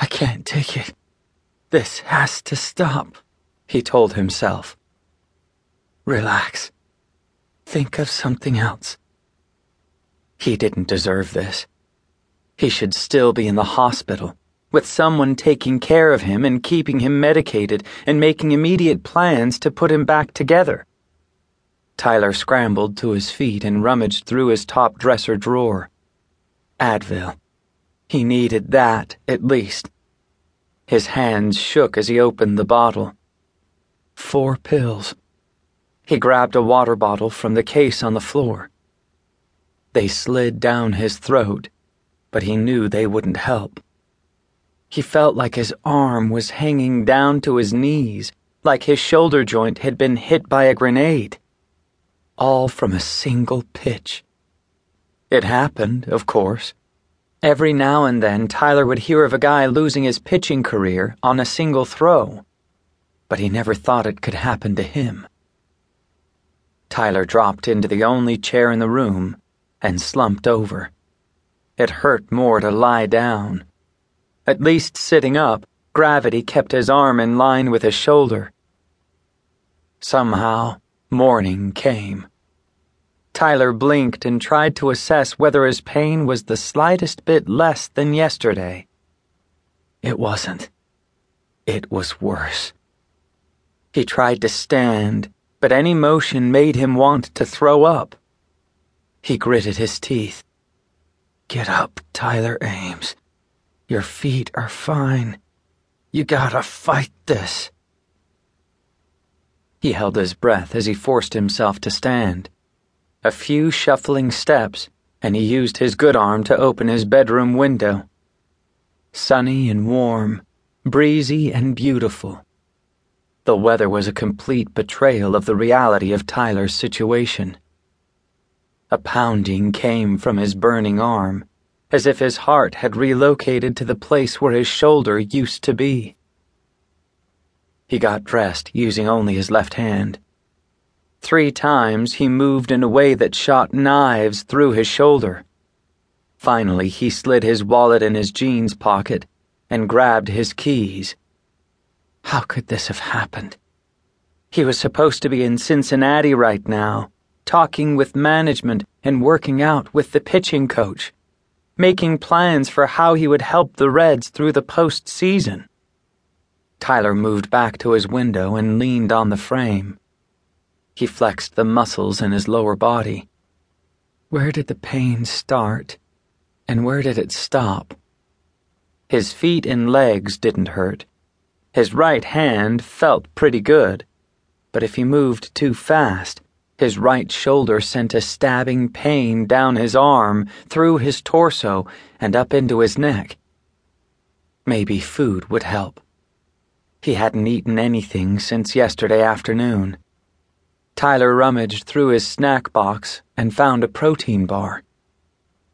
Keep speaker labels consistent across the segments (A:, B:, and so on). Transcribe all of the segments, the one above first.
A: I can't take it. This has to stop, he told himself. Relax. Think of something else. He didn't deserve this. He should still be in the hospital, with someone taking care of him and keeping him medicated and making immediate plans to put him back together. Tyler scrambled to his feet and rummaged through his top dresser drawer. Advil. He needed that, at least. His hands shook as he opened the bottle. Four pills. He grabbed a water bottle from the case on the floor. They slid down his throat but he knew they wouldn't help. He felt like his arm was hanging down to his knees, like his shoulder joint had been hit by a grenade. All from a single pitch. It happened, of course. Every now and then, Tyler would hear of a guy losing his pitching career on a single throw, but he never thought it could happen to him. Tyler dropped into the only chair in the room and slumped over. It hurt more to lie down. At least sitting up, gravity kept his arm in line with his shoulder. Somehow, morning came. Tyler blinked and tried to assess whether his pain was the slightest bit less than yesterday. It wasn't. It was worse. He tried to stand, but any motion made him want to throw up. He gritted his teeth. Get up, Tyler Ames. Your feet are fine. You gotta fight this. He held his breath as he forced himself to stand. A few shuffling steps, and he used his good arm to open his bedroom window. Sunny and warm, breezy and beautiful. The weather was a complete betrayal of the reality of Tyler's situation. A pounding came from his burning arm, as if his heart had relocated to the place where his shoulder used to be. He got dressed using only his left hand. Three times he moved in a way that shot knives through his shoulder. Finally, he slid his wallet in his jeans pocket and grabbed his keys. How could this have happened? He was supposed to be in Cincinnati right now talking with management and working out with the pitching coach, making plans for how he would help the Reds through the postseason. Tyler moved back to his window and leaned on the frame. He flexed the muscles in his lower body. Where did the pain start? And where did it stop? His feet and legs didn't hurt. His right hand felt pretty good, but if he moved too fast, his right shoulder sent a stabbing pain down his arm, through his torso, and up into his neck. Maybe food would help. He hadn't eaten anything since yesterday afternoon. Tyler rummaged through his snack box and found a protein bar.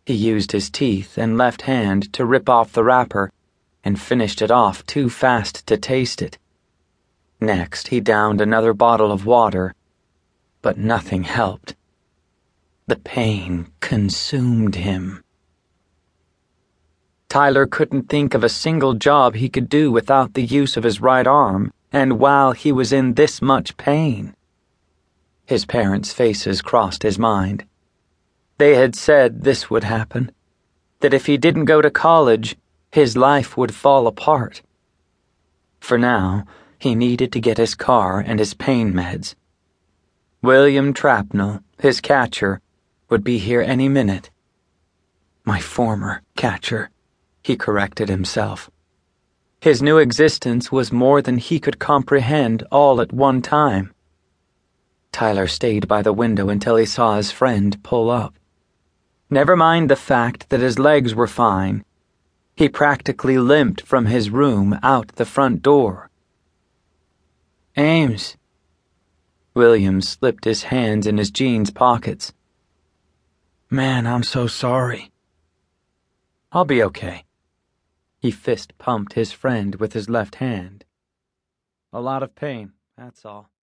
A: He used his teeth and left hand to rip off the wrapper and finished it off too fast to taste it. Next, he downed another bottle of water but nothing helped. The pain consumed him. Tyler couldn't think of a single job he could do without the use of his right arm, and while he was in this much pain. His parents' faces crossed his mind. They had said this would happen, that if he didn't go to college, his life would fall apart. For now, he needed to get his car and his pain meds. William Trapnell, his catcher, would be here any minute. My former catcher, he corrected himself. His new existence was more than he could comprehend all at one time. Tyler stayed by the window until he saw his friend pull up. Never mind the fact that his legs were fine. He practically limped from his room out the front door. Ames, Williams slipped his hands in his jeans pockets. Man, I'm so sorry. I'll be okay. He fist pumped his friend with his left hand. A lot of pain, that's all.